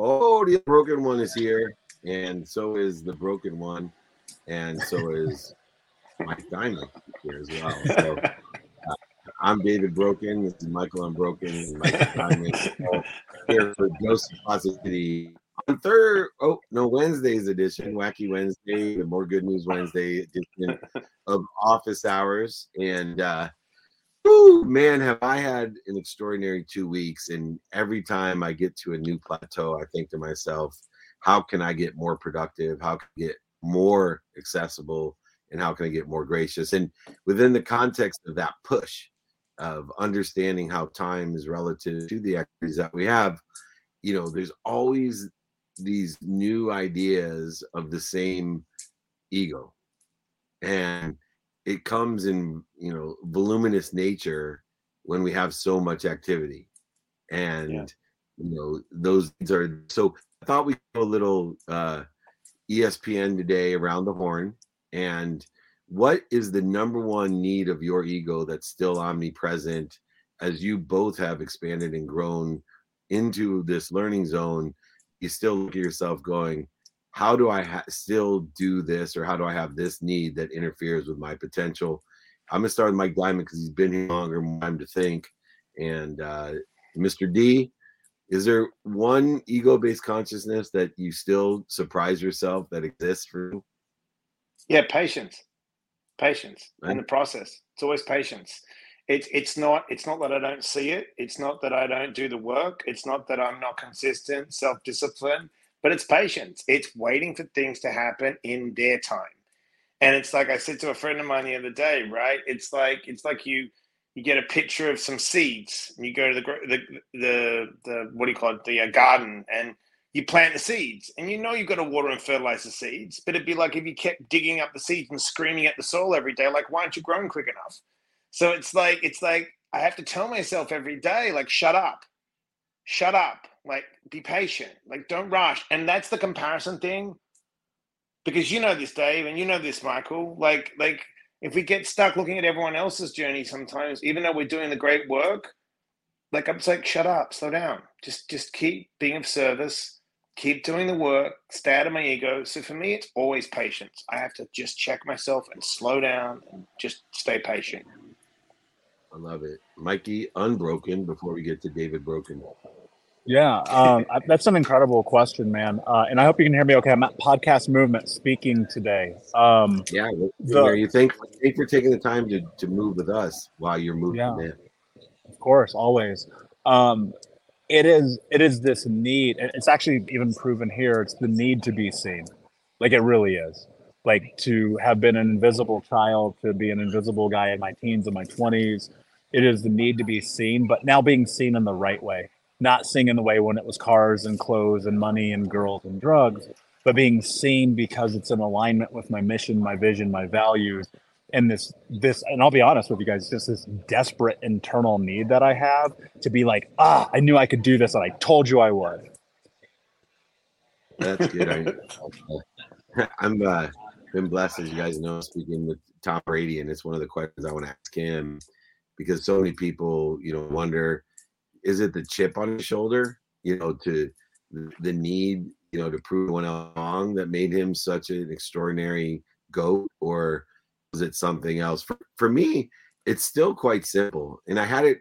Oh, the broken one is here, and so is the broken one, and so is Mike Diamond here as well. So uh, I'm David Broken. This is Michael Unbroken. Mike Diamond here for Joseph Positivity on third. Oh no, Wednesday's edition, Wacky Wednesday, the More Good News Wednesday edition of Office Hours, and. uh Ooh, man, have I had an extraordinary two weeks. And every time I get to a new plateau, I think to myself, how can I get more productive? How can I get more accessible? And how can I get more gracious? And within the context of that push of understanding how time is relative to the activities that we have, you know, there's always these new ideas of the same ego. And it comes in you know voluminous nature when we have so much activity. And yeah. you know those are so i thought we a little uh espn today around the horn. And what is the number one need of your ego that's still omnipresent as you both have expanded and grown into this learning zone? You still look at yourself going how do I ha- still do this or how do I have this need that interferes with my potential? I'm gonna start with Mike Diamond because he's been here longer, more time to think. And uh, Mr. D, is there one ego-based consciousness that you still surprise yourself that exists for you? Yeah, patience, patience right. in the process. It's always patience. It's it's not it's not that I don't see it. It's not that I don't do the work. It's not that I'm not consistent. Self discipline but it's patience. It's waiting for things to happen in their time. And it's like I said to a friend of mine the other day, right? It's like it's like you you get a picture of some seeds and you go to the the the, the what do you call it the uh, garden and you plant the seeds and you know you've got to water and fertilize the seeds but it'd be like if you kept digging up the seeds and screaming at the soil every day like why aren't you growing quick enough so it's like it's like i have to tell myself every day like shut up shut up like be patient like don't rush. And that's the comparison thing. Because you know this dave and you know this michael. Like like if we get stuck looking at everyone else's journey sometimes even though we're doing the great work like i'm just like shut up slow down. Just just keep being of service. Keep doing the work. Stay out of my ego. So for me it's always patience. I have to just check myself and slow down and just stay patient. I love it. Mikey unbroken before we get to david broken yeah, um, that's an incredible question, man. Uh, and I hope you can hear me okay. I'm at Podcast Movement speaking today. Um, yeah, the, you think thank for taking the time to, to move with us while you're moving yeah, in. Of course, always. Um, it is it is this need. It's actually even proven here. It's the need to be seen. Like it really is. Like to have been an invisible child, to be an invisible guy in my teens and my twenties. It is the need to be seen, but now being seen in the right way not seeing in the way when it was cars and clothes and money and girls and drugs, but being seen because it's in alignment with my mission, my vision, my values, and this this and I'll be honest with you guys, just this desperate internal need that I have to be like, ah, I knew I could do this and I told you I would. That's good. I'm uh, been blessed, as you guys know, speaking with Tom Brady, and it's one of the questions I want to ask him because so many people, you know, wonder is it the chip on his shoulder, you know, to the need, you know, to prove one wrong that made him such an extraordinary goat, or was it something else? For, for me, it's still quite simple, and I had it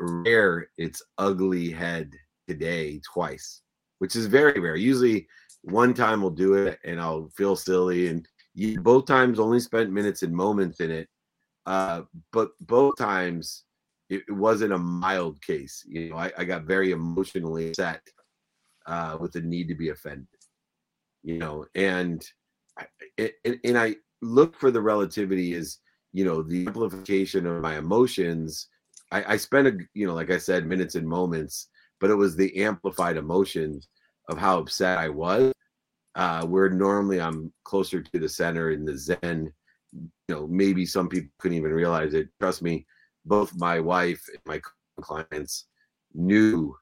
rare its ugly head today twice, which is very rare. Usually, one time will do it, and I'll feel silly, and you, both times only spent minutes and moments in it. Uh, but both times it, it wasn't a mild case. You know, I, I got very emotionally upset uh, with the need to be offended. You know, and I, and, and I look for the relativity is you know the amplification of my emotions. I, I spent a you know like I said minutes and moments, but it was the amplified emotions of how upset I was. Uh, where normally I'm closer to the center in the Zen. You know, maybe some people couldn't even realize it. Trust me, both my wife and my clients knew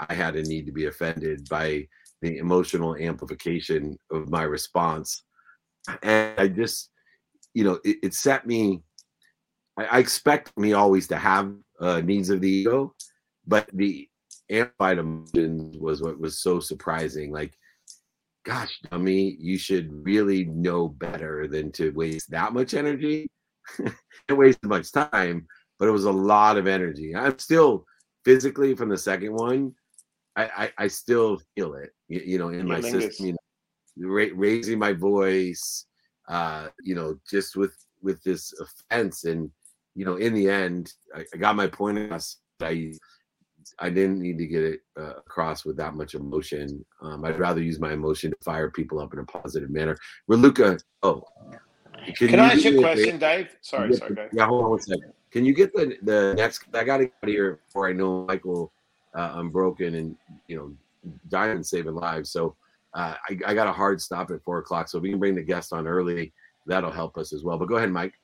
I had a need to be offended by the emotional amplification of my response. And I just, you know, it, it set me, I, I, expect me always to have uh, needs of the ego, but the amplified emotions was what was so surprising. Like, gosh, dummy, you should really know better than to waste that much energy and waste much time. But it was a lot of energy. I'm still physically from the second one. I I, I still feel it. You, you know, in my system. You know, ra- raising my voice. Uh, you know, just with with this offense and you know, in the end, I, I got my point across. I I didn't need to get it uh, across with that much emotion. Um, I'd rather use my emotion to fire people up in a positive manner. Luca, oh, can, can I ask you a question, Dave? Sorry, sorry. The, yeah, hold on one second. Can you get the the next? I got to get out of here before I know Michael. Uh, I'm broken and you know, dying saving lives. So uh, I, I got a hard stop at four o'clock. So if we can bring the guest on early, that'll help us as well. But go ahead, Mike.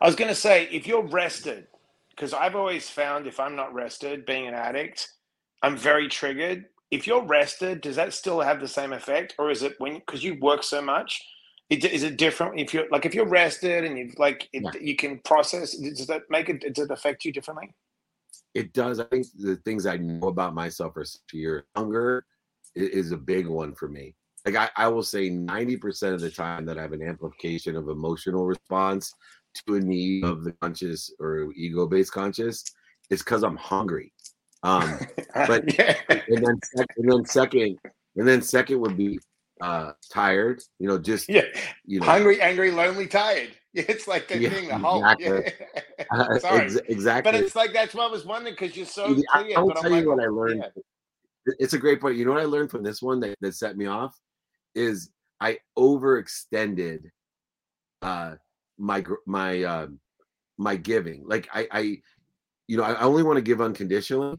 I was going to say, if you're rested, because I've always found if I'm not rested, being an addict, I'm very triggered. If you're rested, does that still have the same effect, or is it when because you work so much? Is it different if you're like if you're rested and you've like it, yeah. you can process? Does that make it? Does it affect you differently? It does. I think the things I know about myself are fear. Hunger is a big one for me. Like I, I will say, ninety percent of the time that I have an amplification of emotional response to a need of the conscious or ego based conscious it's because I'm hungry. Um, but yeah. and then and then second and then second would be uh tired. You know, just yeah, you know, hungry, angry, lonely, tired. It's like the yeah, thing, the whole exactly. Yeah. Sorry, Ex- exactly. But it's like that's what I was wondering because you're so clear. I'll tell you what I learned. Yeah. It's a great point. You know what I learned from this one that, that set me off is I overextended uh my my uh, my giving. Like I, I, you know, I only want to give unconditionally,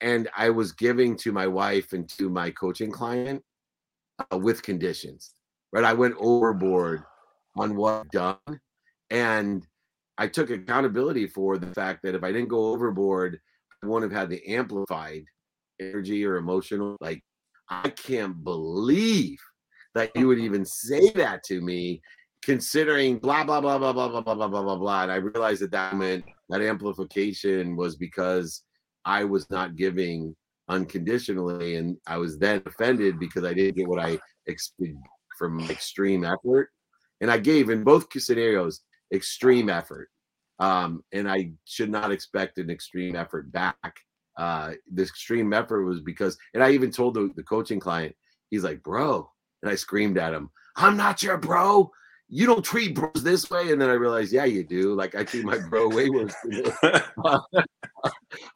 and I was giving to my wife and to my coaching client uh, with conditions. Right, I went overboard on what done, and I took accountability for the fact that if I didn't go overboard, I wouldn't have had the amplified energy or emotional. Like, I can't believe that you would even say that to me considering blah blah blah blah blah blah blah blah blah blah blah. And I realized that that meant that amplification was because I was not giving unconditionally, and I was then offended because I didn't get what I expected from extreme effort. And I gave in both scenarios extreme effort, um, and I should not expect an extreme effort back. Uh, the extreme effort was because, and I even told the, the coaching client, he's like, "Bro," and I screamed at him, "I'm not your bro you don't treat bros this way. And then I realized, yeah, you do. Like I treat my bro way worse.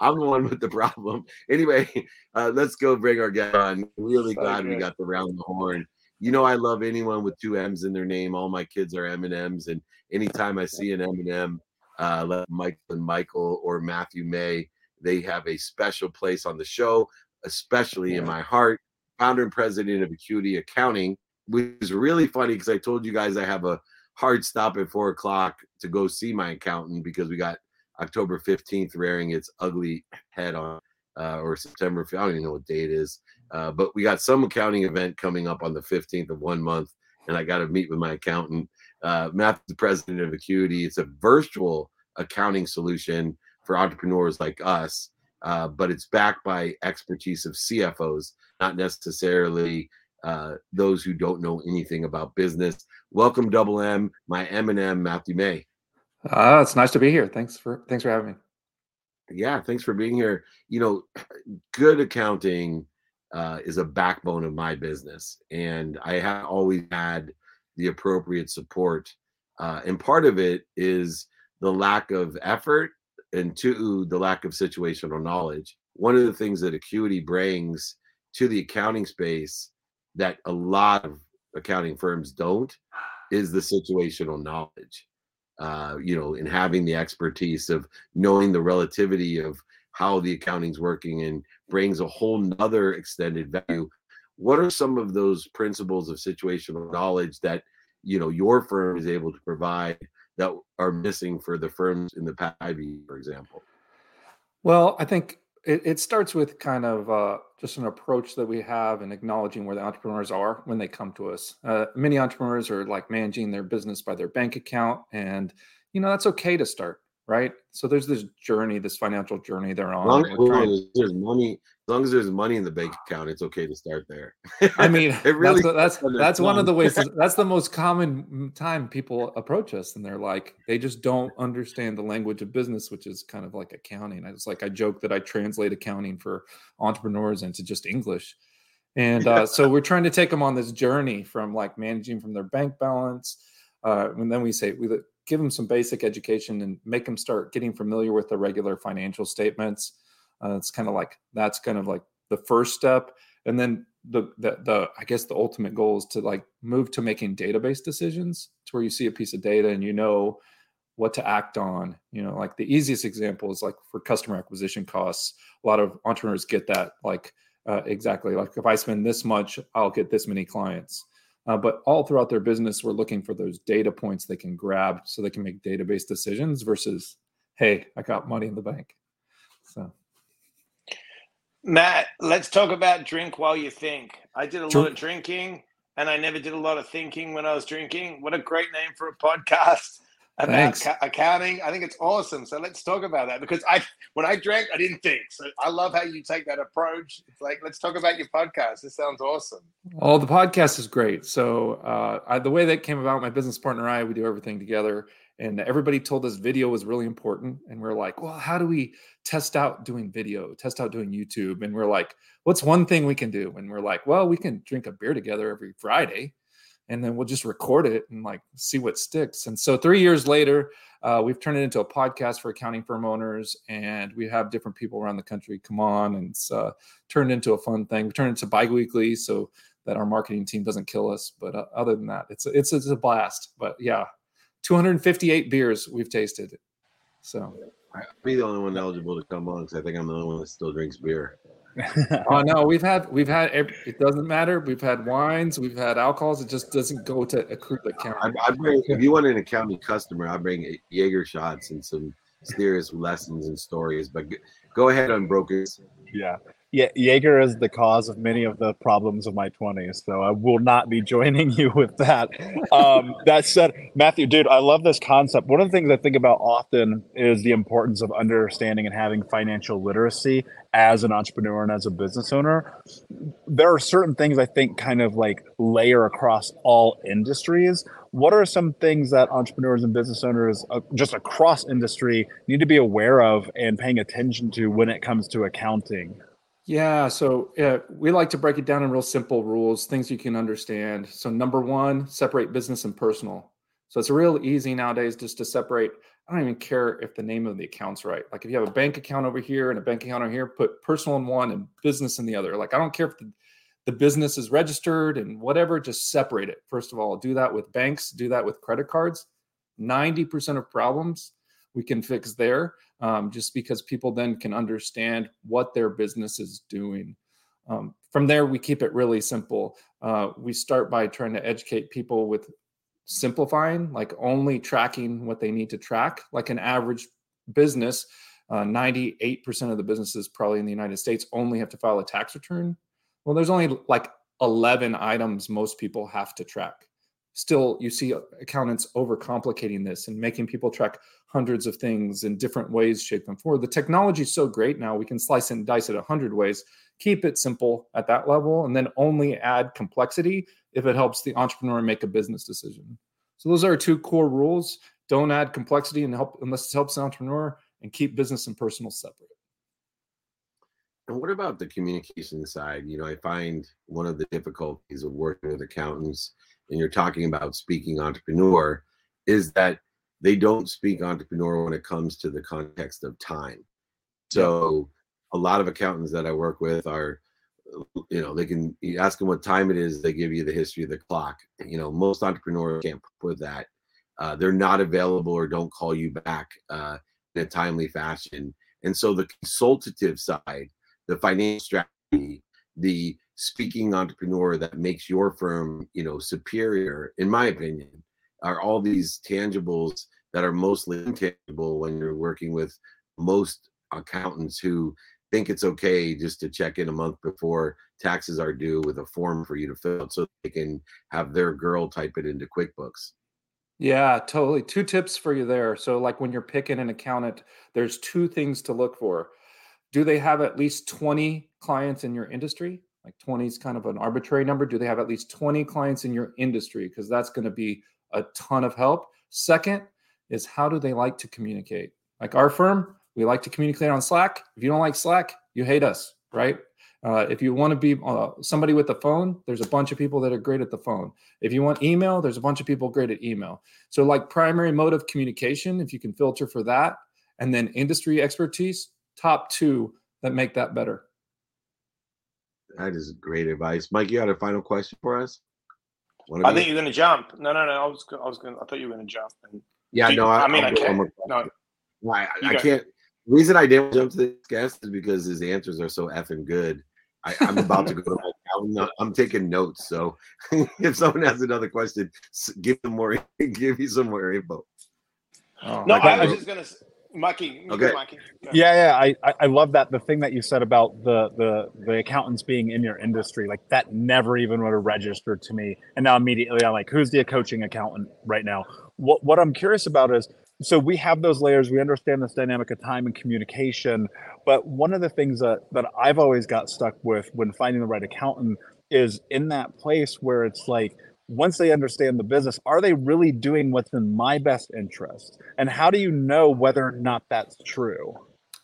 I'm the one with the problem. Anyway, uh, let's go bring our guest on. Really so glad good. we got the round the horn. You know, I love anyone with two M's in their name. All my kids are M and M's, and anytime I see an M and M, uh, Mike and Michael or Matthew May, they have a special place on the show, especially in my heart. Founder and president of Acuity Accounting which is really funny because I told you guys I have a hard stop at four o'clock to go see my accountant because we got October 15th rearing its ugly head on, uh, or September, I don't even know what date it is. Uh, but we got some accounting event coming up on the 15th of one month, and I got to meet with my accountant. Uh, Matt, the president of Acuity. It's a virtual accounting solution for entrepreneurs like us, uh, but it's backed by expertise of CFOs, not necessarily uh, those who don't know anything about business. Welcome, Double M, my M and M, Matthew May. Uh, it's nice to be here. Thanks for thanks for having me. Yeah, thanks for being here. You know, good accounting uh, is a backbone of my business, and I have always had the appropriate support. Uh, and part of it is the lack of effort, and two, the lack of situational knowledge. One of the things that Acuity brings to the accounting space that a lot of accounting firms don't is the situational knowledge. Uh, you know, in having the expertise of knowing the relativity of how the accounting's working and brings a whole nother extended value. What are some of those principles of situational knowledge that you know your firm is able to provide that are missing for the firms in the past for example? Well, I think it, it starts with kind of uh, just an approach that we have and acknowledging where the entrepreneurs are when they come to us. Uh, many entrepreneurs are like managing their business by their bank account, and you know that's okay to start, right? So there's this journey, this financial journey they're on. We're trying- there's money, long as there's money in the bank account, it's okay to start there. I mean, it really that's that's, depends on the that's one of the ways. to- that's the most common time people approach us, and they're like, they just don't understand the language of business, which is kind of like accounting. I was like, I joke that I translate accounting for entrepreneurs into just English, and uh, so we're trying to take them on this journey from like managing from their bank balance, uh, and then we say we give them some basic education and make them start getting familiar with the regular financial statements. Uh, it's kind of like that's kind of like the first step and then the, the the i guess the ultimate goal is to like move to making database decisions to where you see a piece of data and you know what to act on you know like the easiest example is like for customer acquisition costs a lot of entrepreneurs get that like uh, exactly like if i spend this much i'll get this many clients. Uh, but all throughout their business we're looking for those data points they can grab so they can make database decisions versus hey i got money in the bank. So Matt, let's talk about drink while you think. I did a lot of drinking and I never did a lot of thinking when I was drinking. What a great name for a podcast about Thanks. accounting. I think it's awesome. So let's talk about that because I when I drank, I didn't think. So I love how you take that approach. It's like, let's talk about your podcast. This sounds awesome. Oh, the podcast is great. So, uh, I, the way that came about, my business partner and I, we do everything together. And everybody told us video was really important. And we're like, well, how do we test out doing video, test out doing YouTube? And we're like, what's one thing we can do? And we're like, well, we can drink a beer together every Friday and then we'll just record it and like see what sticks. And so, three years later, uh, we've turned it into a podcast for accounting firm owners. And we have different people around the country come on and it's uh, turned into a fun thing. We turned it into bi weekly. So, that our marketing team doesn't kill us. But uh, other than that, it's it's it's a blast. But yeah, 258 beers we've tasted. So I'll be the only one eligible to come on because I think I'm the only one that still drinks beer. oh no, we've had we've had it doesn't matter. We've had wines, we've had alcohols. It just doesn't go to accrue the count. I, I bring if you want an accounting customer, I bring Jaeger shots and some serious lessons and stories. But go ahead, Unbrokers. Yeah. Yeah, Jaeger is the cause of many of the problems of my 20s, so I will not be joining you with that. Um, that said, Matthew, dude, I love this concept. One of the things I think about often is the importance of understanding and having financial literacy as an entrepreneur and as a business owner. There are certain things I think kind of like layer across all industries. What are some things that entrepreneurs and business owners uh, just across industry need to be aware of and paying attention to when it comes to accounting? Yeah, so uh, we like to break it down in real simple rules, things you can understand. So number one, separate business and personal. So it's real easy nowadays just to separate. I don't even care if the name of the account's right. Like if you have a bank account over here and a bank account over here, put personal in one and business in the other. Like I don't care if the, the business is registered and whatever, just separate it. First of all, do that with banks, do that with credit cards. 90% of problems we can fix there um, just because people then can understand what their business is doing. Um, from there, we keep it really simple. Uh, we start by trying to educate people with simplifying, like only tracking what they need to track. Like an average business, uh, 98% of the businesses, probably in the United States, only have to file a tax return. Well, there's only like 11 items most people have to track. Still, you see accountants overcomplicating this and making people track hundreds of things in different ways, shape, and form. The technology is so great now, we can slice and dice it a hundred ways. Keep it simple at that level, and then only add complexity if it helps the entrepreneur make a business decision. So those are two core rules. Don't add complexity and help unless it helps the entrepreneur, and keep business and personal separate. And what about the communication side? You know, I find one of the difficulties of working with accountants, and you're talking about speaking entrepreneur, is that they don't speak entrepreneur when it comes to the context of time. So a lot of accountants that I work with are, you know, they can you ask them what time it is, they give you the history of the clock. You know, most entrepreneurs can't put that. Uh, they're not available or don't call you back uh, in a timely fashion. And so the consultative side, the financial strategy, the speaking entrepreneur that makes your firm, you know, superior, in my opinion, are all these tangibles that are mostly intangible when you're working with most accountants who think it's okay just to check in a month before taxes are due with a form for you to fill out so they can have their girl type it into QuickBooks. Yeah, totally. Two tips for you there. So, like when you're picking an accountant, there's two things to look for. Do they have at least 20 clients in your industry? Like 20 is kind of an arbitrary number. Do they have at least 20 clients in your industry? Because that's going to be a ton of help. Second is how do they like to communicate? Like our firm, we like to communicate on Slack. If you don't like Slack, you hate us, right? Uh, if you want to be uh, somebody with the phone, there's a bunch of people that are great at the phone. If you want email, there's a bunch of people great at email. So, like primary mode of communication, if you can filter for that, and then industry expertise, top two that make that better. That is great advice, Mike. You had a final question for us? I think you're going to jump. No, no, no. I was, I was going. I thought you were going to jump. And yeah, no. I, I mean, I can't. No, I, I can't. The reason I didn't jump to this guest is because his answers are so effing good. I, am about to go to my I'm, I'm taking notes. So if someone has another question, give them more. Give me some more info. Oh, no, I was just gonna. Mikey, okay. Mikey. Yeah, yeah, I, I love that. The thing that you said about the the the accountants being in your industry, like that never even would have registered to me. And now immediately I'm like, who's the coaching accountant right now? What what I'm curious about is so we have those layers we understand this dynamic of time and communication but one of the things that that i've always got stuck with when finding the right accountant is in that place where it's like once they understand the business are they really doing what's in my best interest and how do you know whether or not that's true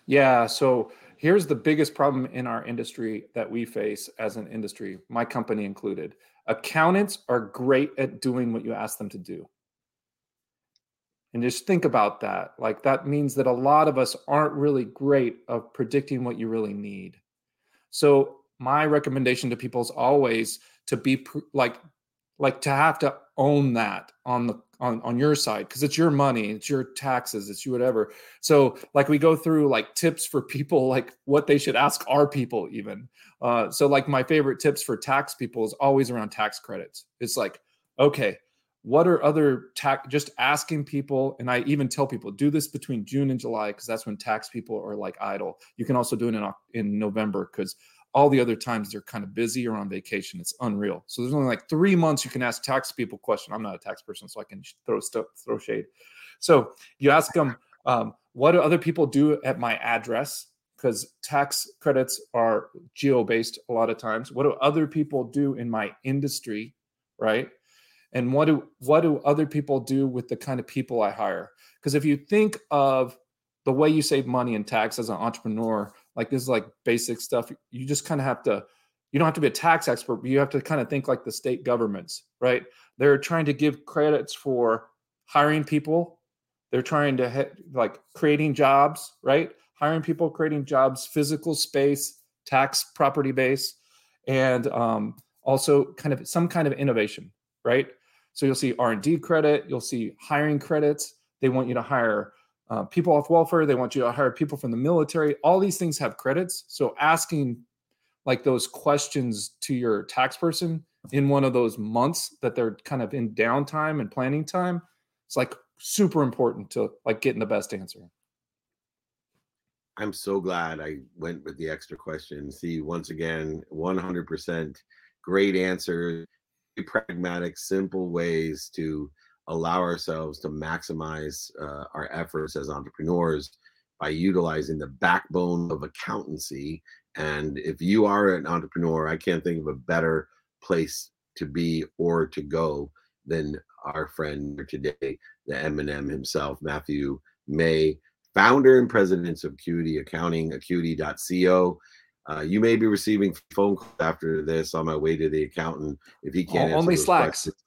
yeah so here's the biggest problem in our industry that we face as an industry my company included accountants are great at doing what you ask them to do and just think about that. Like that means that a lot of us aren't really great of predicting what you really need. So my recommendation to people is always to be like like to have to own that on the on on your side because it's your money it's your taxes it's you whatever. So like we go through like tips for people like what they should ask our people even. Uh so like my favorite tips for tax people is always around tax credits. It's like okay what are other tax just asking people and i even tell people do this between june and july because that's when tax people are like idle. You can also do it in, in november because all the other times they're kind of busy or on vacation it's unreal. So there's only like three months you can ask tax people question. I'm not a tax person so i can throw stuff throw shade. So you ask them um, what do other people do at my address? Because tax credits are geo based a lot of times. What do other people do in my industry? Right? And what do what do other people do with the kind of people i hire? Because if you think of the way you save money in tax as an entrepreneur like this is like basic stuff you just kind of have to you don't have to be a tax expert but you have to kind of think like the state governments right they're trying to give credits for hiring people they're trying to hit, like creating jobs right hiring people creating jobs physical space tax property base and um, also kind of some kind of innovation right? So you'll see R&D credit, you'll see hiring credits. They want you to hire uh, people off welfare. They want you to hire people from the military. All these things have credits. So asking like those questions to your tax person in one of those months that they're kind of in downtime and planning time, it's like super important to like getting the best answer. I'm so glad I went with the extra question. See, once again, 100% great answer pragmatic, simple ways to allow ourselves to maximize uh, our efforts as entrepreneurs by utilizing the backbone of accountancy. And if you are an entrepreneur, I can't think of a better place to be or to go than our friend today, the M&M himself, Matthew May, founder and president of Acuity Accounting, acuity.co. Uh, you may be receiving phone calls after this on my way to the accountant if he can't. only slacks. Questions.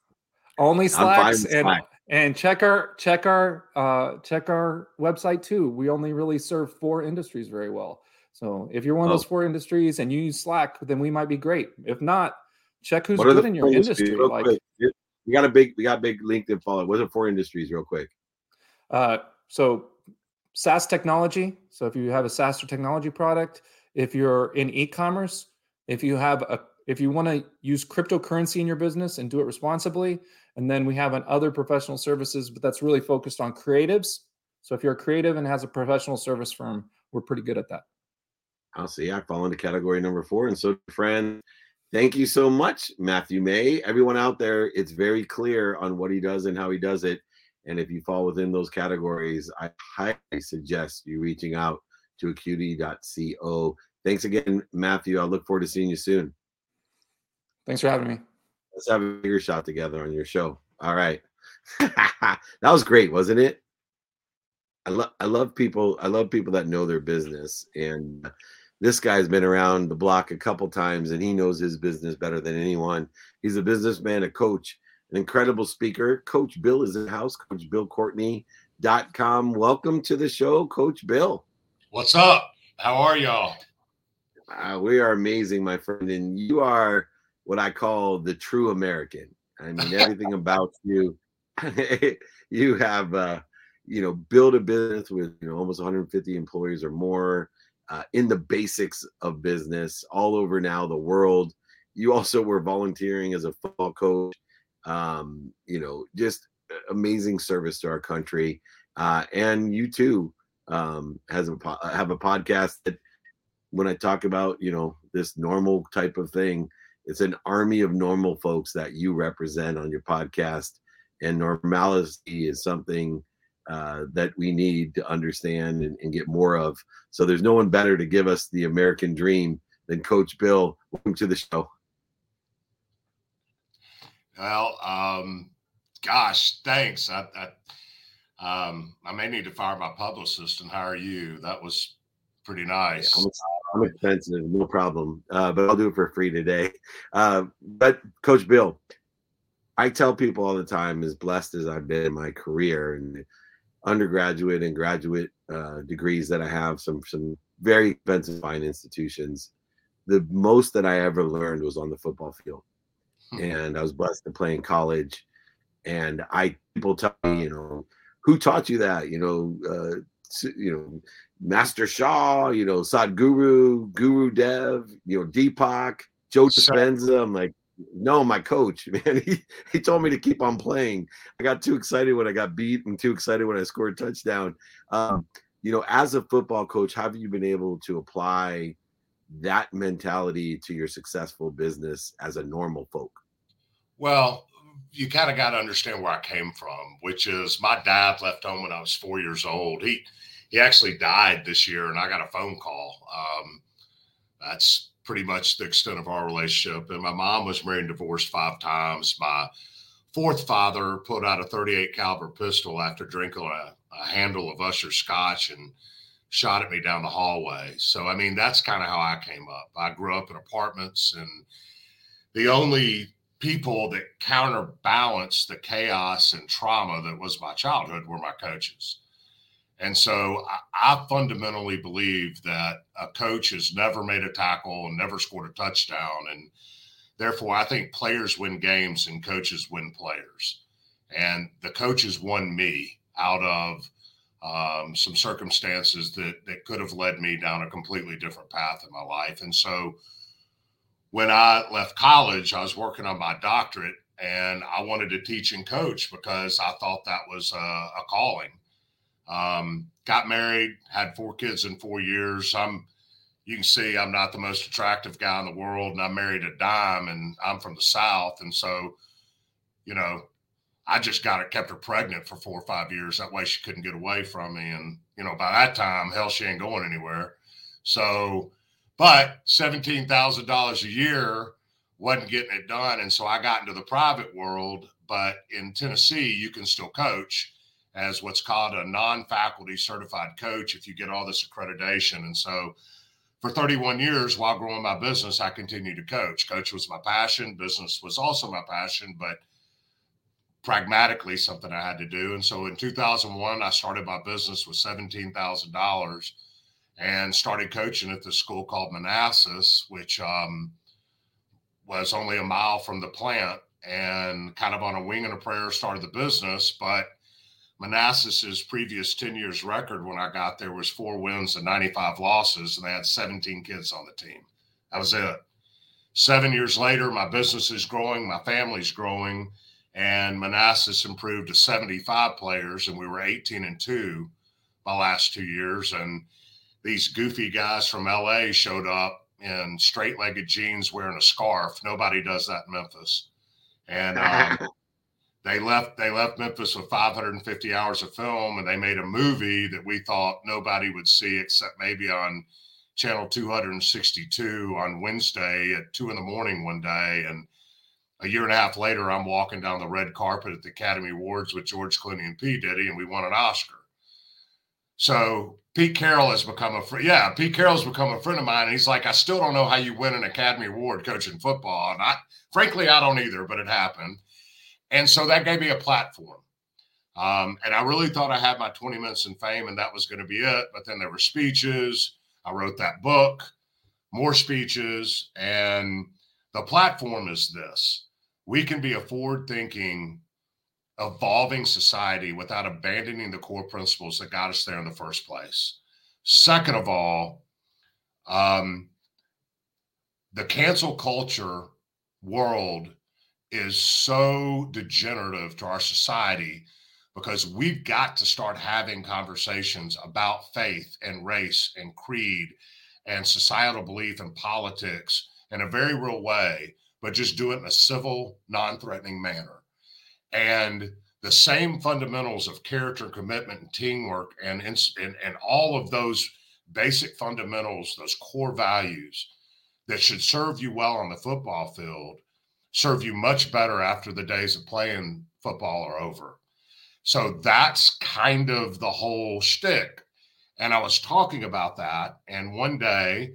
Only slacks and Slack. and check our check our uh, check our website too. We only really serve four industries very well. So if you're one of those oh. four industries and you use Slack, then we might be great. If not, check who's good in your industry. Like, we got a big we got a big LinkedIn follow. What are four industries, real quick? Uh, so SaaS technology. So if you have a SaaS or technology product, if you're in e-commerce, if you have a if you want to use cryptocurrency in your business and do it responsibly, and then we have an other professional services, but that's really focused on creatives. So if you're a creative and has a professional service firm, we're pretty good at that. I'll see. I fall into category number four, and so friend. Thank you so much, Matthew May. Everyone out there, it's very clear on what he does and how he does it. And if you fall within those categories, I highly suggest you reaching out to acuity.co. Thanks again, Matthew. I look forward to seeing you soon. Thanks for having me. Let's have a bigger shot together on your show. All right. that was great, wasn't it? I love I love people I love people that know their business and this guy's been around the block a couple times and he knows his business better than anyone. He's a businessman, a coach, an incredible speaker. Coach Bill is in the house, Coach Bill Courtney.com. Welcome to the show, Coach Bill. What's up? How are y'all? Uh, we are amazing, my friend. And you are what I call the true American. I mean, everything about you, you have, uh, you know, build a business with, you know, almost 150 employees or more uh, in the basics of business all over now the world. You also were volunteering as a football coach. Um, you know, just amazing service to our country. Uh, and you too um, has a have a podcast that when I talk about you know this normal type of thing, it's an army of normal folks that you represent on your podcast, and normality is something uh, that we need to understand and, and, get more of. So there's no one better to give us the American dream than Coach Bill. Welcome to the show. Well, um, gosh, thanks. I, I, um, I may need to fire my publicist and hire you. That was pretty nice. I'm, I'm expensive, no problem. Uh, but I'll do it for free today. Uh, but Coach Bill, I tell people all the time, as blessed as I've been in my career and undergraduate and graduate uh, degrees that I have, some some very expensive fine institutions. The most that I ever learned was on the football field, hmm. and I was blessed to play in college. And I people tell me, you know, who taught you that? You know, uh, you know, Master Sha, you know, Sadhguru, Guru Dev, you know, Deepak, Joe Dispenza. I'm like, no, my coach, man, he, he told me to keep on playing. I got too excited when I got beat and too excited when I scored a touchdown. Um, you know, as a football coach, have you been able to apply that mentality to your successful business as a normal folk? Well, you kind of got to understand where I came from, which is my dad left home when I was four years old. He he actually died this year, and I got a phone call. Um, that's pretty much the extent of our relationship. And my mom was married and divorced five times. My fourth father put out a 38 caliber pistol after drinking a, a handle of Usher Scotch and shot at me down the hallway. So I mean, that's kind of how I came up. I grew up in apartments, and the only people that counterbalance the chaos and trauma that was my childhood were my coaches. And so I, I, fundamentally believe that a coach has never made a tackle and never scored a touchdown. And therefore, I think players win games and coaches win players. And the coaches won me out of um, some circumstances that, that could have led me down a completely different path in my life. And so when I left college, I was working on my doctorate and I wanted to teach and coach because I thought that was a, a calling um, got married, had four kids in four years. I'm, you can see I'm not the most attractive guy in the world, and I married a dime, and I'm from the South, and so, you know, I just got her, kept her pregnant for four or five years. That way she couldn't get away from me, and you know, by that time, hell, she ain't going anywhere. So, but seventeen thousand dollars a year wasn't getting it done, and so I got into the private world. But in Tennessee, you can still coach as what's called a non-faculty certified coach if you get all this accreditation. And so for 31 years while growing my business, I continued to coach. Coach was my passion, business was also my passion, but pragmatically something I had to do. And so in 2001, I started my business with $17,000 and started coaching at the school called Manassas, which um, was only a mile from the plant and kind of on a wing and a prayer started the business. But Manassas's previous 10 years record when I got there was four wins and 95 losses, and they had 17 kids on the team. That was it. Seven years later, my business is growing, my family's growing, and Manassas improved to 75 players, and we were 18 and two my last two years. And these goofy guys from LA showed up in straight legged jeans wearing a scarf. Nobody does that in Memphis. And um, they left they left Memphis with 550 hours of film, and they made a movie that we thought nobody would see except maybe on channel 262 on Wednesday at two in the morning one day, and a year and a half later, I'm walking down the red carpet at the Academy Awards with George Clooney and P Diddy, and we won an Oscar. So Pete Carroll has become a friend. Yeah, Pete Carroll's become a friend of mine. And he's like, I still don't know how you win an Academy Award coaching football. And I, frankly, I don't either, but it happened. And so that gave me a platform. Um, and I really thought I had my 20 minutes in fame and that was going to be it. But then there were speeches. I wrote that book, more speeches. And the platform is this we can be a forward thinking evolving society without abandoning the core principles that got us there in the first place. Second of all, um, the cancel culture world is so degenerative to our society because we've got to start having conversations about faith and race and creed and societal belief and politics in a very real way, but just do it in a civil, non threatening manner and the same fundamentals of character, commitment, and teamwork, and, and and all of those basic fundamentals, those core values that should serve you well on the football field, serve you much better after the days of playing football are over. So that's kind of the whole shtick. And I was talking about that, and one day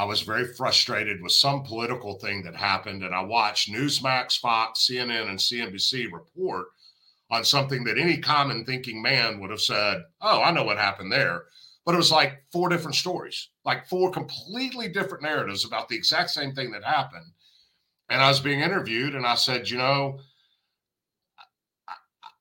I was very frustrated with some political thing that happened. And I watched Newsmax, Fox, CNN, and CNBC report on something that any common thinking man would have said, Oh, I know what happened there. But it was like four different stories, like four completely different narratives about the exact same thing that happened. And I was being interviewed, and I said, You know,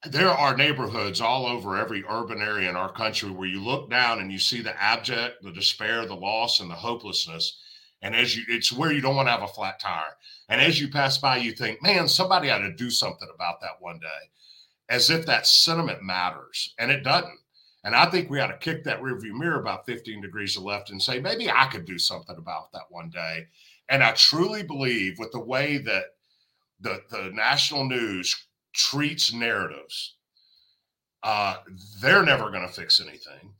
there are neighborhoods all over every urban area in our country where you look down and you see the abject, the despair, the loss, and the hopelessness. And as you, it's where you don't want to have a flat tire. And as you pass by, you think, man, somebody ought to do something about that one day, as if that sentiment matters. And it doesn't. And I think we ought to kick that rearview mirror about 15 degrees to left and say, maybe I could do something about that one day. And I truly believe with the way that the, the national news treats narratives, uh, they're never going to fix anything.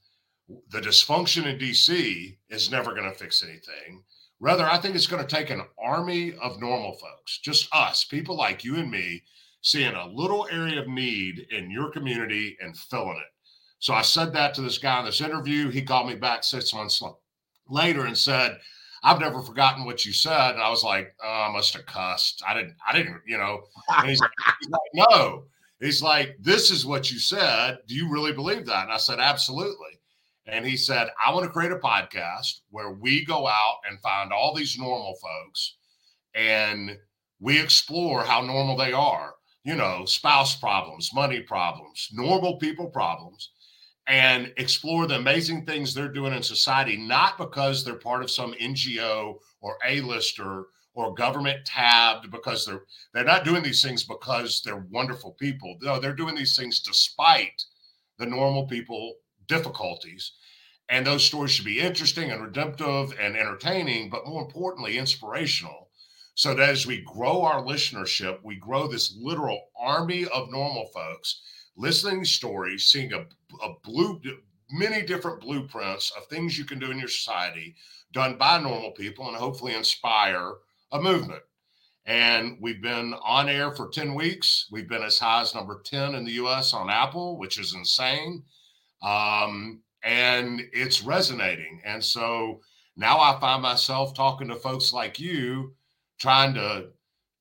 The dysfunction in DC is never going to fix anything. Rather, I think it's going to take an army of normal folks, just us, people like you and me, seeing a little area of need in your community and filling it. So I said that to this guy in this interview. He called me back six months later and said, I've never forgotten what you said. And I was like, oh, I must have cussed. I didn't, I didn't, you know. And he's, he's like, no. He's like, this is what you said. Do you really believe that? And I said, absolutely. And he said, I want to create a podcast where we go out and find all these normal folks and we explore how normal they are. You know, spouse problems, money problems, normal people problems and explore the amazing things they're doing in society, not because they're part of some NGO or A-lister or government tabbed, because they're they're not doing these things because they're wonderful people. No, they're doing these things despite the normal people difficulties. And those stories should be interesting and redemptive and entertaining, but more importantly, inspirational. So that as we grow our listenership, we grow this literal army of normal folks listening stories, seeing a, a blue, many different blueprints of things you can do in your society done by normal people and hopefully inspire a movement. And we've been on air for 10 weeks. We've been as high as number 10 in the US on Apple, which is insane. Um, and it's resonating. And so now I find myself talking to folks like you, trying to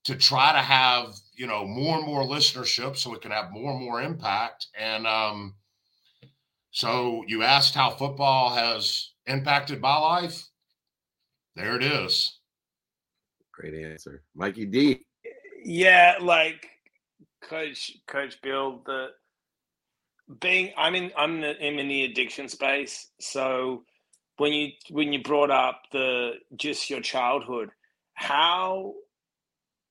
to try to have you know more and more listenership so it can have more and more impact. And um so you asked how football has impacted my life? There it is. Great answer. Mikey d. Yeah like coach coach bill the being i'm in i'm in the addiction space. So when you when you brought up the just your childhood how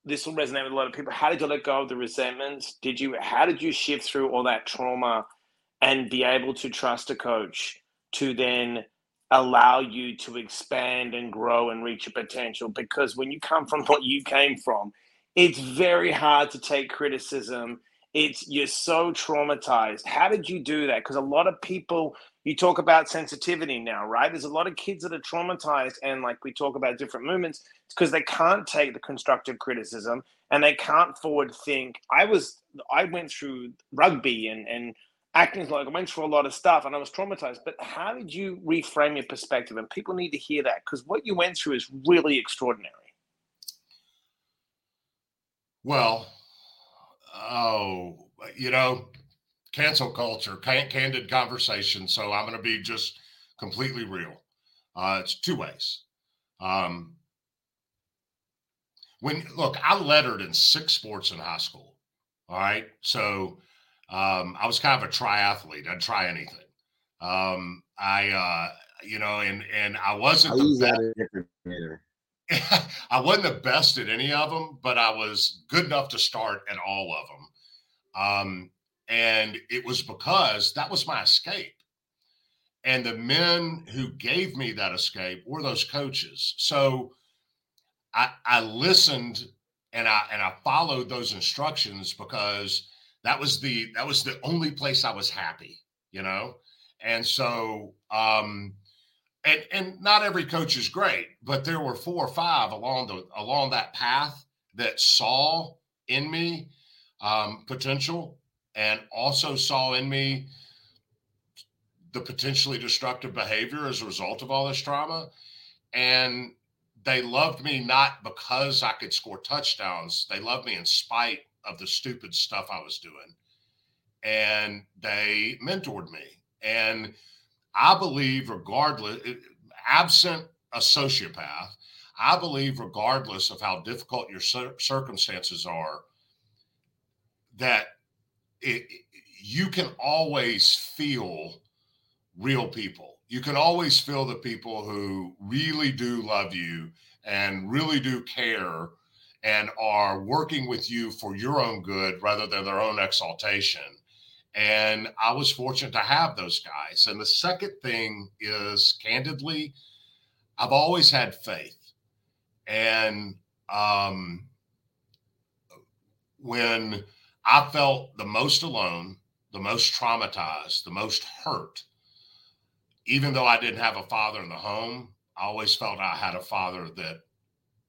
this will resonate with a lot of people. How did you let go of the resentments? Did you? How did you shift through all that trauma and be able to trust a coach to then allow you to expand and grow and reach your potential? Because when you come from what you came from, it's very hard to take criticism it's you're so traumatized. How did you do that? Because a lot of people, you talk about sensitivity now, right? There's a lot of kids that are traumatized, and like we talk about different movements, it's because they can't take the constructive criticism and they can't forward think. I was, I went through rugby and and acting like I went through a lot of stuff and I was traumatized. But how did you reframe your perspective? And people need to hear that because what you went through is really extraordinary. Well, oh, you know, cancel culture, candid conversation. So I'm going to be just completely real. Uh, it's two ways. Um, when look, I lettered in six sports in high school. All right, so um, I was kind of a triathlete. I'd try anything. Um, I, uh, you know, and and I wasn't. I use that I wasn't the best at any of them, but I was good enough to start at all of them. Um, and it was because that was my escape. And the men who gave me that escape were those coaches. So I, I listened and I and I followed those instructions because that was the that was the only place I was happy, you know. And so um and and not every coach is great, but there were four or five along the along that path that saw in me um, potential and also saw in me the potentially destructive behavior as a result of all this trauma. And they loved me not because I could score touchdowns. They loved me in spite of the stupid stuff I was doing. And they mentored me. And I believe, regardless, absent a sociopath, I believe, regardless of how difficult your circumstances are, that it, you can always feel real people. You can always feel the people who really do love you and really do care and are working with you for your own good rather than their own exaltation. And I was fortunate to have those guys. And the second thing is, candidly, I've always had faith. And um, when I felt the most alone, the most traumatized, the most hurt, even though I didn't have a father in the home, I always felt I had a father that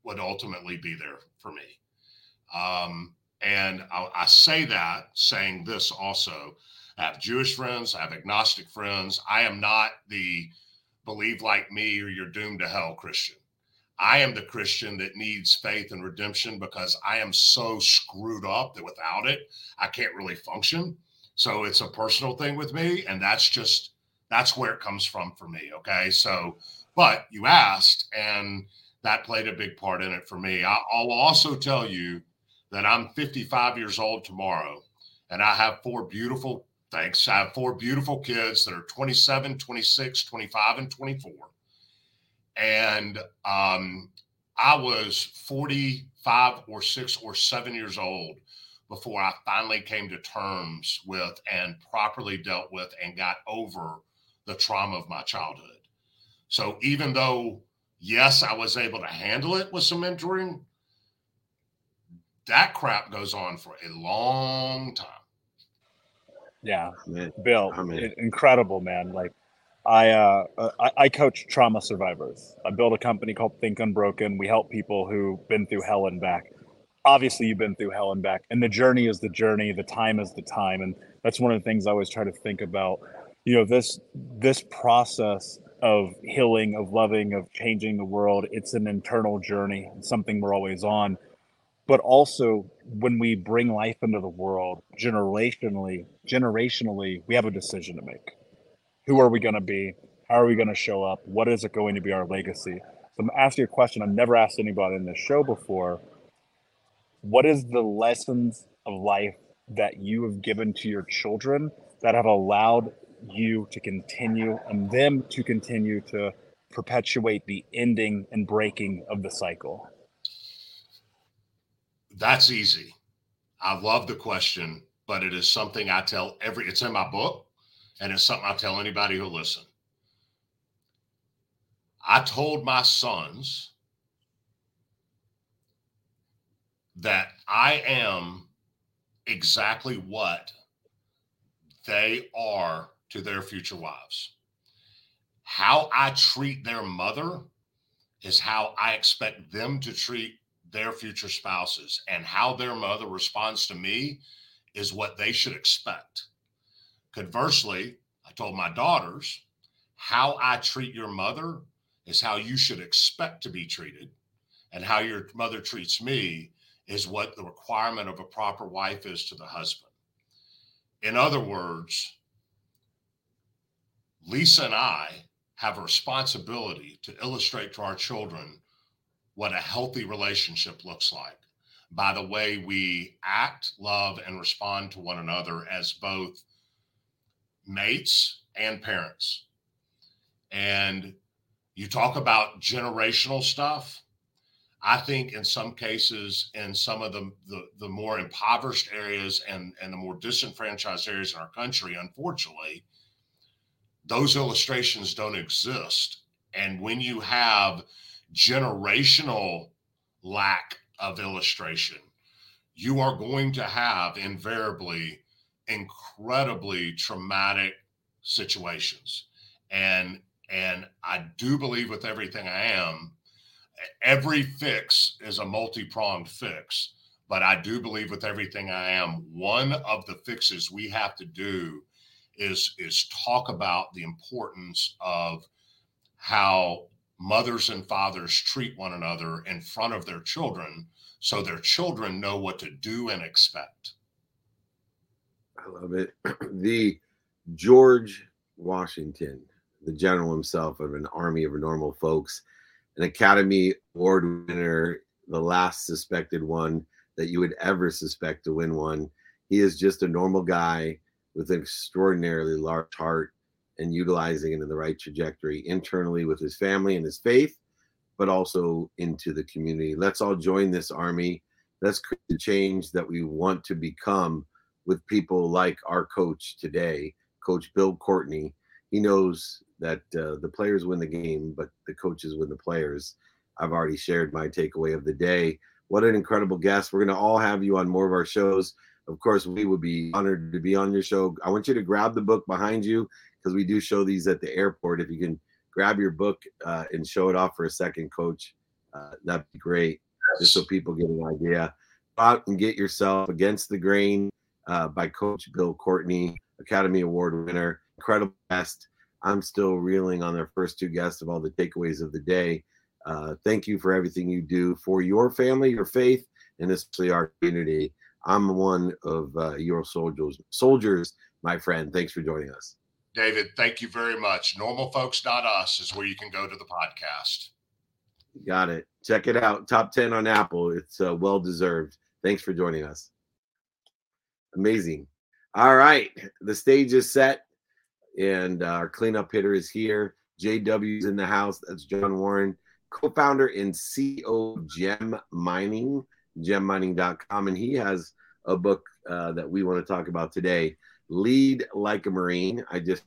would ultimately be there for me. Um, and I, I, say that saying this also. I have Jewish friends, I have agnostic friends. I am not the believe like me or you're doomed to hell Christian. I am the Christian that needs faith and redemption because I am so screwed up that without it, I can't really function. So it's a personal thing with me. And that's just, that's where it comes from for me. Okay. So, but you asked, and that played a big part in it for me. I, will also tell you that I'm 55 years old tomorrow, and I have four beautiful, thanks, I have four beautiful kids that are 27, 26, 25, and 24. And um, I was 45 or six or seven years old before I finally came to terms with and properly dealt with and got over the trauma of my childhood. So even though yes, I was able to handle it with some mentoring. That crap goes on for a long time. Yeah, man. Bill, incredible man. Like I, uh, uh, I, I coach trauma survivors. I built a company called Think Unbroken. We help people who've been through hell and back. Obviously, you've been through hell and back, and the journey is the journey. The time is the time, and that's one of the things I always try to think about. You know, this this process of healing, of loving, of changing the world. It's an internal journey, something we're always on. But also, when we bring life into the world, generationally, generationally, we have a decision to make. Who are we going to be? How are we going to show up? What is it going to be our legacy? So I'm asking a question I've never asked anybody in this show before. What is the lessons of life that you have given to your children that have allowed you to continue and them to continue to perpetuate the ending and breaking of the cycle? That's easy. I love the question, but it is something I tell every, it's in my book, and it's something I tell anybody who listen. I told my sons that I am exactly what they are to their future wives. How I treat their mother is how I expect them to treat their future spouses. And how their mother responds to me is what they should expect. Conversely, I told my daughters, how I treat your mother is how you should expect to be treated. And how your mother treats me is what the requirement of a proper wife is to the husband. In other words, Lisa and I have a responsibility to illustrate to our children what a healthy relationship looks like by the way we act, love, and respond to one another as both mates and parents. And you talk about generational stuff. I think in some cases, in some of the, the, the more impoverished areas and, and the more disenfranchised areas in our country, unfortunately, those illustrations don't exist. And when you have generational lack of illustration, you are going to have invariably incredibly traumatic situations. And and I do believe with everything I am, every fix is a multi-pronged fix. But I do believe with everything I am, one of the fixes we have to do is is talk about the importance of how mothers and fathers treat one another in front of their children so their children know what to do and expect. I love it. The George Washington, the general himself of an army of normal folks, an Academy Award winner, the last suspected one that you would ever suspect to win one. He is just a normal guy with an extraordinarily large heart and utilizing it in the right trajectory internally with his family and his faith, but also into the community. Let's all join this army. Let's create the change that we want to become with people like our coach today, Coach Bill Courtney. He knows that uh, the players win the game, but the coaches win the players. I've already shared my takeaway of the day. What an incredible guest. We're going to all have you on more of our shows of course, we would be honored to be on your show. I want you to grab the book behind you because we do show these at the airport. If you can grab your book uh, and show it off for a second, Coach, uh, that'd be great, just so people get an idea. Go out and get yourself Against the Grain uh, by Coach Bill Courtney, Academy Award winner, incredible guest. I'm still reeling on their first two guests of all the takeaways of the day. Uh, thank you for everything you do for your family, your faith, and especially our community. I'm one of uh, your soldiers. Soldiers, my friend. Thanks for joining us. David, thank you very much. Normalfolks.us is where you can go to the podcast. Got it. Check it out. Top 10 on Apple. It's uh, well deserved. Thanks for joining us. Amazing. All right. The stage is set, and uh, our cleanup hitter is here. JW's in the house. That's John Warren, co founder and CEO Gem Mining gemmining.com. And he has a book uh, that we want to talk about today Lead Like a Marine. I just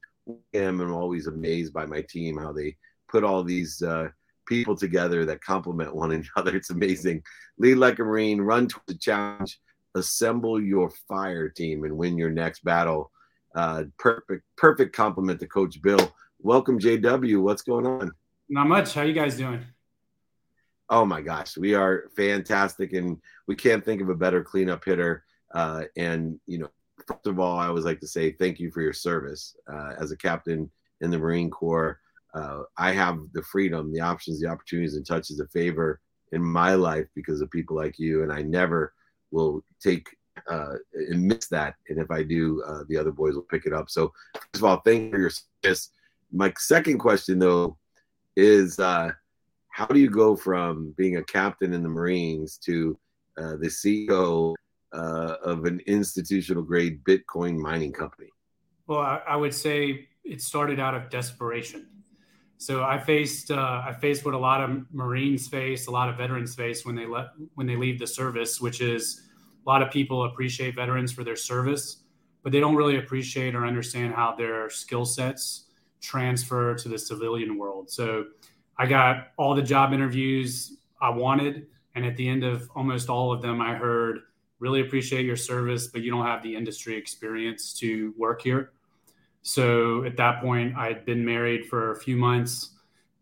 am and always amazed by my team, how they put all these uh, people together that complement one another. It's amazing. Lead like a Marine, run towards the challenge, assemble your fire team, and win your next battle. Uh, perfect, perfect compliment to Coach Bill. Welcome, JW. What's going on? Not much. How you guys doing? oh my gosh, we are fantastic, and we can't think of a better cleanup hitter. Uh, and you know, first of all, I always like to say thank you for your service uh, as a captain in the Marine Corps. Uh, I have the freedom, the options, the opportunities, and touches of favor in my life because of people like you, and I never will take uh, and miss that. And if I do, uh, the other boys will pick it up. So, first of all, thank you for your service. My second question, though, is uh, how do you go from being a captain in the Marines to uh, the CEO uh, of an institutional grade Bitcoin mining company? Well, I, I, would say it started out of desperation. So I faced uh, I faced what a lot of Marines face, a lot of veterans face when they let when they leave the service, which is a lot of people appreciate veterans for their service, but they don't really appreciate or understand how their skill sets transfer to the civilian world. So I got all the job interviews I wanted. And at the end of almost all of them, I heard really appreciate your service, but you don't have the industry experience to work here. So at that point, I'd been married for a few months,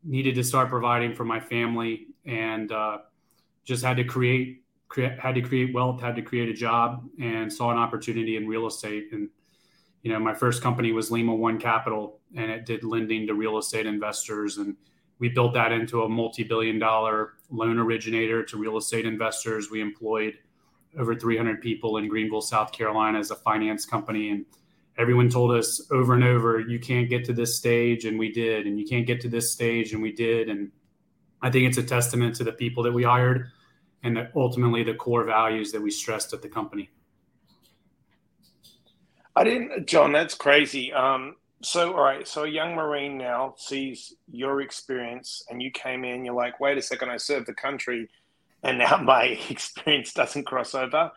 needed to start providing for my family, and uh, just had to create, create had to create wealth, had to create a job, and saw an opportunity in real estate. And you know, my first company was Lima One Capital, and it did lending to real estate investors. And we built that into a multi-billion dollar loan originator to real estate investors. We employed over 300 people in greenville south carolina as a finance company. And everyone told us over and over you can't get to this stage and we did and you can't get to this stage and we did. And i think it's a testament to the people that we hired and that ultimately the core values that we stressed at the company. I didn't john that's crazy. Um, so all right so a young marine now sees your experience and you came in you're like wait a second i served the country and now my experience doesn't cross over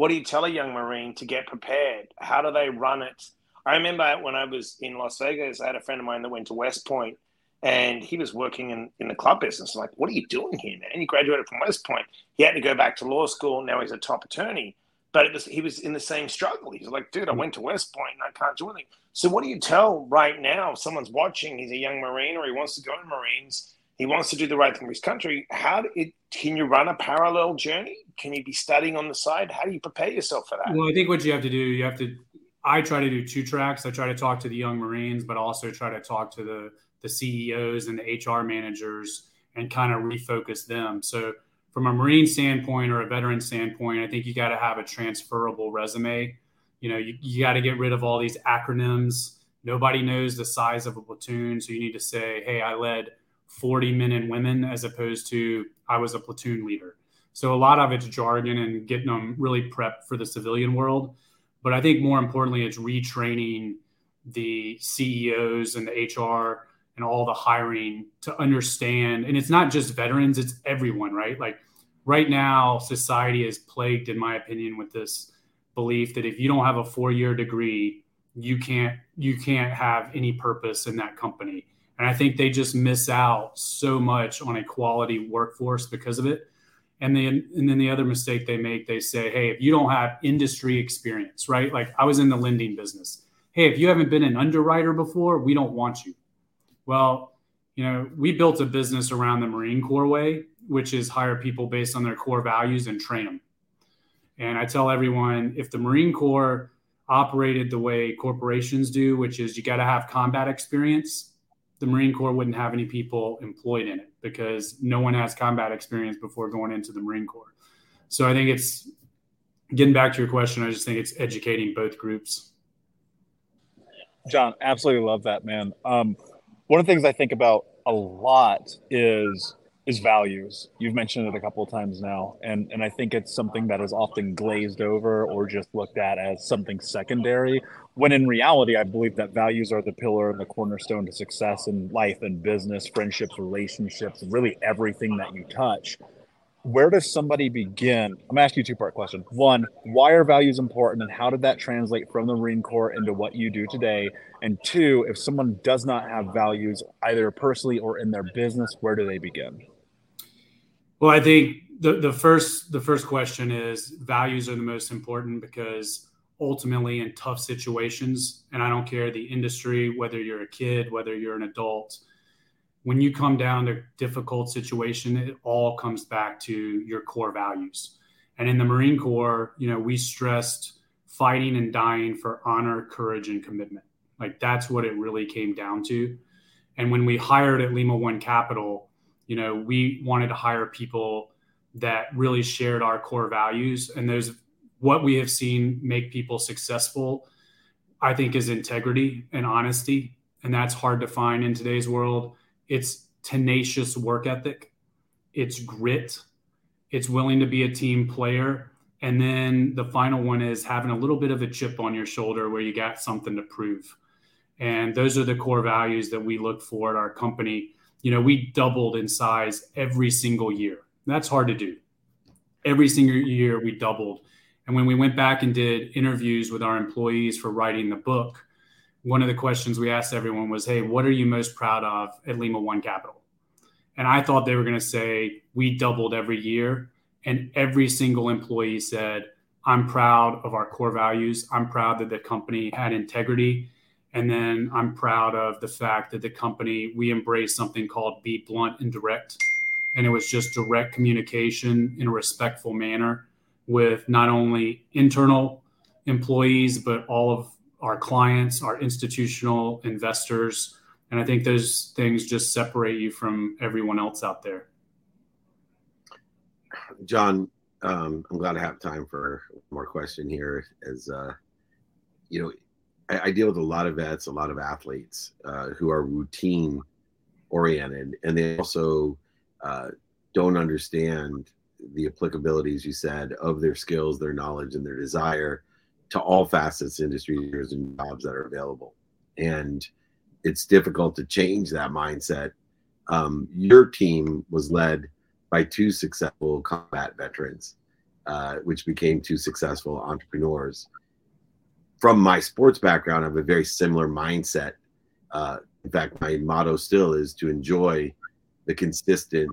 what do you tell a young marine to get prepared how do they run it i remember when i was in las vegas i had a friend of mine that went to west point and he was working in, in the club business I'm like what are you doing here man he graduated from west point he had to go back to law school now he's a top attorney but it was he was in the same struggle. He's like, dude, I went to West Point and I can't do anything. So what do you tell right now? If someone's watching, he's a young Marine or he wants to go in Marines, he wants to do the right thing for his country. How it, can you run a parallel journey? Can you be studying on the side? How do you prepare yourself for that? Well, I think what you have to do, you have to. I try to do two tracks. I try to talk to the young Marines, but also try to talk to the the CEOs and the HR managers and kind of refocus them. So from a Marine standpoint or a veteran standpoint, I think you got to have a transferable resume. You know, you, you got to get rid of all these acronyms. Nobody knows the size of a platoon. So you need to say, hey, I led 40 men and women as opposed to I was a platoon leader. So a lot of it's jargon and getting them really prepped for the civilian world. But I think more importantly, it's retraining the CEOs and the HR and all the hiring to understand and it's not just veterans it's everyone right like right now society is plagued in my opinion with this belief that if you don't have a four year degree you can't you can't have any purpose in that company and i think they just miss out so much on a quality workforce because of it. And then and then the other mistake they make they say hey if you don't have industry experience right? Like i was in the lending business. Hey if you haven't been an underwriter before we don't want you. Well, you know, we built a business around the Marine Corps way, which is hire people based on their core values and train them. And I tell everyone if the Marine Corps operated the way corporations do, which is you got to have combat experience, the Marine Corps wouldn't have any people employed in it because no one has combat experience before going into the Marine Corps. So I think it's getting back to your question, I just think it's educating both groups. John, absolutely love that, man. Um, one of the things I think about a lot is is values. You've mentioned it a couple of times now, and and I think it's something that is often glazed over or just looked at as something secondary. When in reality, I believe that values are the pillar and the cornerstone to success in life and business, friendships, relationships, really everything that you touch where does somebody begin? I'm gonna ask you two part question. One, why are values important and how did that translate from the Marine Corps into what you do today? And two, if someone does not have values either personally or in their business, where do they begin? Well, I think the, the first the first question is values are the most important because ultimately in tough situations, and I don't care the industry, whether you're a kid, whether you're an adult, when you come down to difficult situation, it all comes back to your core values. And in the Marine Corps, you know, we stressed fighting and dying for honor, courage, and commitment. Like that's what it really came down to. And when we hired at Lima One Capital, you know, we wanted to hire people that really shared our core values. And those, what we have seen make people successful, I think, is integrity and honesty. And that's hard to find in today's world it's tenacious work ethic, it's grit, it's willing to be a team player. And then the final one is having a little bit of a chip on your shoulder where you got something to prove. And those are the core values that we look for at our company. You know, we doubled in size every single year. That's hard to do. Every single year we doubled. And when we went back and did interviews with our employees for writing the book, one of the questions we asked everyone was, Hey, what are you most proud of at Lima One Capital? And I thought they were going to say, We doubled every year. And every single employee said, I'm proud of our core values. I'm proud that the company had integrity. And then I'm proud of the fact that the company, we embraced something called be blunt and direct. And it was just direct communication in a respectful manner with not only internal employees, but all of our clients, our institutional investors. And I think those things just separate you from everyone else out there. John, um, I'm glad I have time for more question here. As uh, you know, I, I, deal with a lot of vets, a lot of athletes uh, who are routine oriented, and they also uh, don't understand the applicabilities you said of their skills, their knowledge, and their desire to all facets, industries, and jobs that are available. And it's difficult to change that mindset. Um, your team was led by two successful combat veterans, uh, which became two successful entrepreneurs. From my sports background, I have a very similar mindset. Uh, in fact, my motto still is to enjoy the consistent,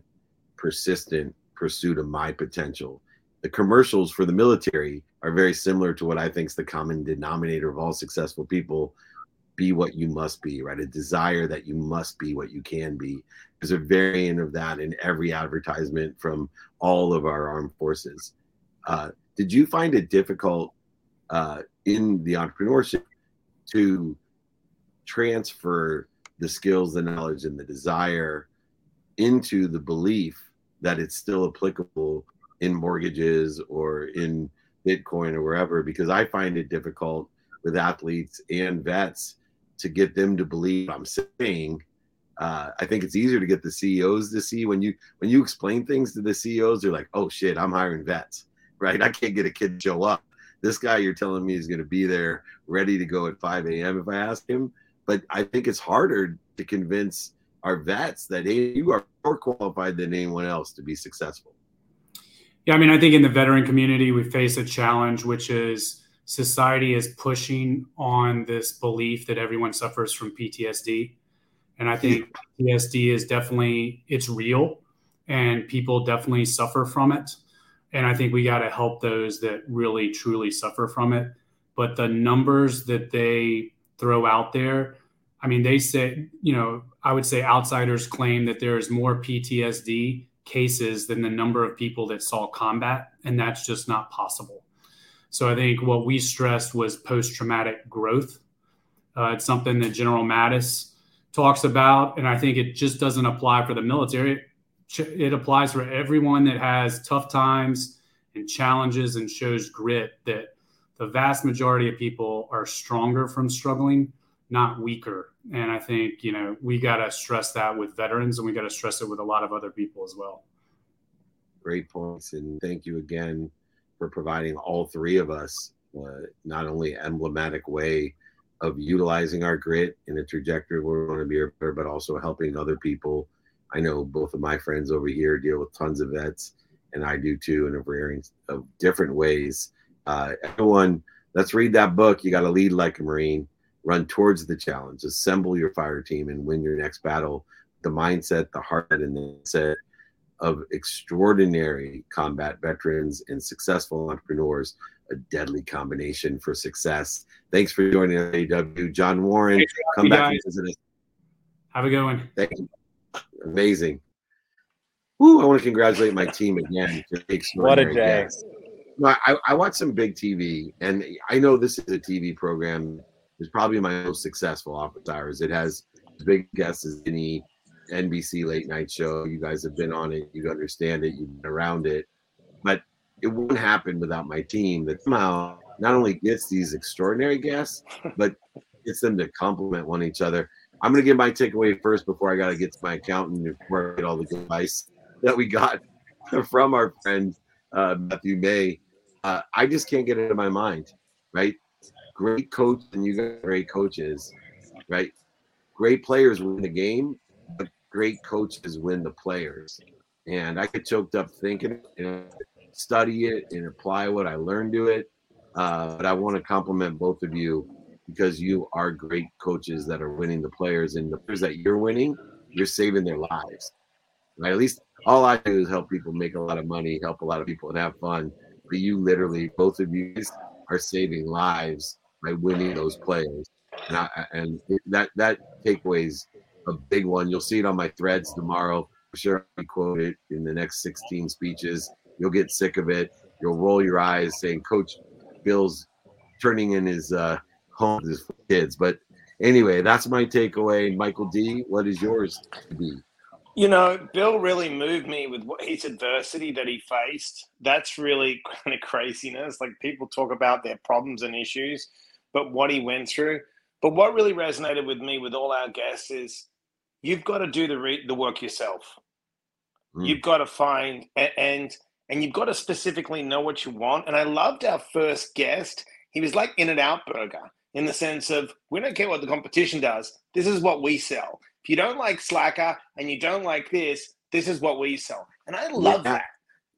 persistent pursuit of my potential. The commercials for the military are very similar to what I think is the common denominator of all successful people be what you must be, right? A desire that you must be what you can be. There's a variant of that in every advertisement from all of our armed forces. Uh, did you find it difficult uh, in the entrepreneurship to transfer the skills, the knowledge, and the desire into the belief that it's still applicable in mortgages or in Bitcoin or wherever? Because I find it difficult with athletes and vets to get them to believe I'm saying. Uh, I think it's easier to get the CEOs to see when you when you explain things to the CEOs, they're like, "Oh shit, I'm hiring vets, right? I can't get a kid to show up. This guy you're telling me is going to be there, ready to go at 5 a.m. if I ask him." But I think it's harder to convince our vets that hey, you are more qualified than anyone else to be successful. Yeah, I mean, I think in the veteran community, we face a challenge, which is society is pushing on this belief that everyone suffers from PTSD. And I think PTSD is definitely it's real and people definitely suffer from it. And I think we got to help those that really truly suffer from it. But the numbers that they throw out there, I mean, they say, you know, I would say outsiders claim that there's more PTSD cases than the number of people that saw combat, and that's just not possible. So I think what we stressed was post traumatic growth. Uh, it's something that General Mattis talks about, and I think it just doesn't apply for the military. It applies for everyone that has tough times and challenges and shows grit. That the vast majority of people are stronger from struggling, not weaker. And I think you know we got to stress that with veterans, and we got to stress it with a lot of other people as well. Great points, and thank you again for providing all three of us uh, not only emblematic way of utilizing our grit in the trajectory where we want to be better, but also helping other people. I know both of my friends over here deal with tons of vets, and I do too in a variety of different ways. Uh, everyone, let's read that book. You got to lead like a Marine, run towards the challenge, assemble your fire team, and win your next battle. The mindset, the heart, and the set of extraordinary combat veterans and successful entrepreneurs, a deadly combination for success. Thanks for joining JW. John Warren, come back and visit us. Have a good one. Thank you. Amazing. Woo, I want to congratulate my team again. What a day. No, I, I watch some big TV, and I know this is a TV program. It's probably my most successful office hours. It has big guests as any NBC late night show. You guys have been on it. You understand it. You've been around it. But it wouldn't happen without my team that somehow not only gets these extraordinary guests, but gets them to complement one each other. I'm going to give my takeaway first before I got to get to my accountant before I get all the advice that we got from our friend uh, Matthew May. Uh, I just can't get it in my mind, right? Great coach, and you got great coaches, right? Great players win the game, but great coaches win the players. And I get choked up thinking, know, study it and apply what I learned to it. Uh, but I want to compliment both of you because you are great coaches that are winning the players, and the players that you're winning, you're saving their lives. Right? At least all I do is help people make a lot of money, help a lot of people, and have fun. but you literally, both of you are saving lives by winning those players. And, I, and that that takeaway is a big one. You'll see it on my threads tomorrow. I'm sure I'll quote it in the next 16 speeches. You'll get sick of it. You'll roll your eyes saying, Coach Bill's turning in his uh, home his kids. But anyway, that's my takeaway. Michael D, what is yours be? You know, Bill really moved me with what his adversity that he faced. That's really kind of craziness. Like people talk about their problems and issues, but what he went through. But what really resonated with me with all our guests is you've got to do the re- the work yourself. Mm. You've got to find and and you've got to specifically know what you want. And I loved our first guest. He was like In-N-Out Burger in the sense of we don't care what the competition does. This is what we sell. If you don't like Slacker and you don't like this, this is what we sell. And I love yeah. that.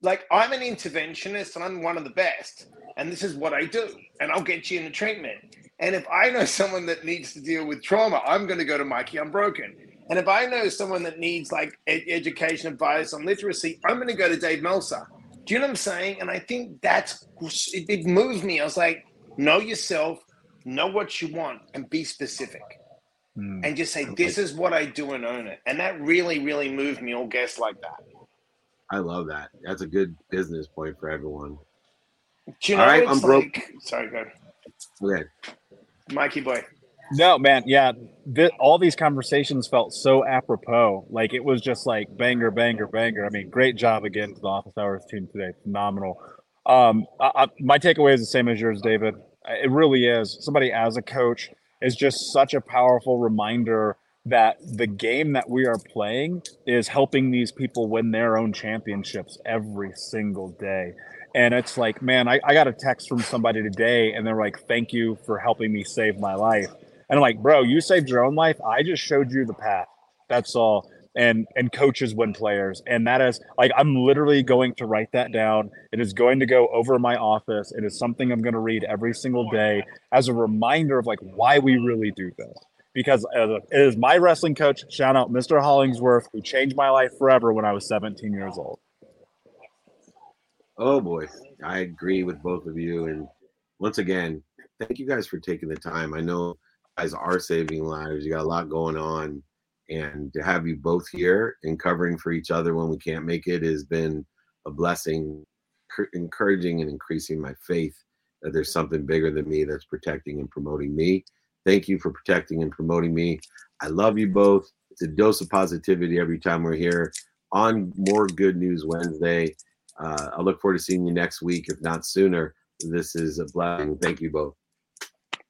Like I'm an interventionist and I'm one of the best. And this is what I do. And I'll get you into treatment. And if I know someone that needs to deal with trauma, I'm going to go to Mikey Unbroken. And if I know someone that needs like ed- education advice on literacy, I'm going to go to Dave Meltzer. Do you know what I'm saying? And I think that's it, it moves me. I was like, know yourself, know what you want, and be specific. Mm. And just say, this is what I do and own it. And that really, really moved me, all guests like that. I love that. That's a good business point for everyone. Do you know, All right, I'm broke. Like, sorry, go ahead. Mikey boy. No, man. Yeah. Th- all these conversations felt so apropos. Like it was just like banger, banger, banger. I mean, great job again to the office hours team today. Phenomenal. Um, I, I, my takeaway is the same as yours, David. It really is. Somebody as a coach is just such a powerful reminder that the game that we are playing is helping these people win their own championships every single day. And it's like, man, I, I got a text from somebody today and they're like, thank you for helping me save my life. And I'm like, bro, you saved your own life. I just showed you the path. That's all. And and coaches win players. And that is like I'm literally going to write that down. It is going to go over my office. It is something I'm going to read every single day as a reminder of like why we really do this. Because it is my wrestling coach, shout out Mr. Hollingsworth, who changed my life forever when I was 17 years old. Oh boy, I agree with both of you. And once again, thank you guys for taking the time. I know guys are saving lives. You got a lot going on, and to have you both here and covering for each other when we can't make it has been a blessing, encouraging and increasing my faith that there's something bigger than me that's protecting and promoting me. Thank you for protecting and promoting me. I love you both. It's a dose of positivity every time we're here on More Good News Wednesday. Uh, I look forward to seeing you next week, if not sooner. This is a blessing. Thank you both.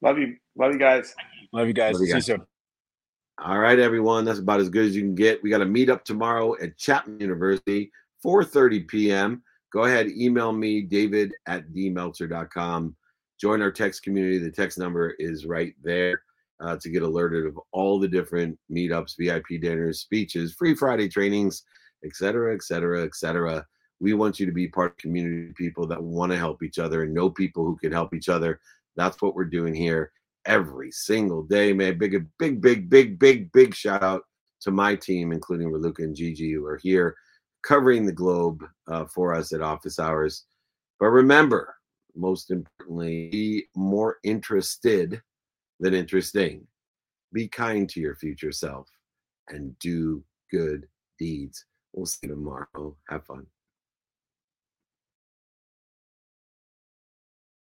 Love you. Love you guys. Love you guys. Love you guys. See you soon. All right, everyone. That's about as good as you can get. We got a meet up tomorrow at Chapman University, 4:30 p.m. Go ahead, email me, David at dmeltzer.com. Join our text community. The text number is right there uh, to get alerted of all the different meetups, VIP dinners, speeches, free Friday trainings, etc., etc., etc. We want you to be part of community people that want to help each other and know people who can help each other. That's what we're doing here every single day, man. Big, big, big, big, big, big shout out to my team, including Raluca and Gigi, who are here covering the globe uh, for us at office hours. But remember, most importantly, be more interested than interesting. Be kind to your future self and do good deeds. We'll see you tomorrow. Have fun.